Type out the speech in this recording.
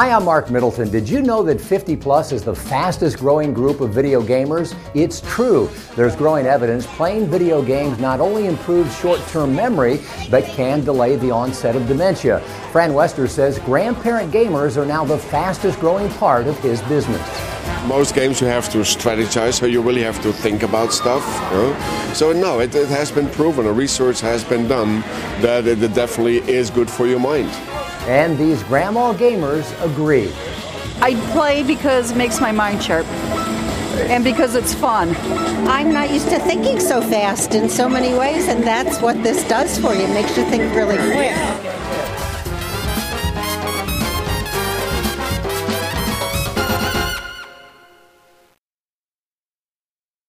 Hi, I'm Mark Middleton. Did you know that 50 plus is the fastest growing group of video gamers? It's true. There's growing evidence playing video games not only improves short term memory, but can delay the onset of dementia. Fran Wester says grandparent gamers are now the fastest growing part of his business most games you have to strategize, so you really have to think about stuff. You know? So no, it, it, has been proven, a research has been done that it definitely is good for your mind. And these grandma gamers agree. I play because it makes my mind sharp and because it's fun. I'm not used to thinking so fast in so many ways, and that's what this does for you. It makes you think really quick.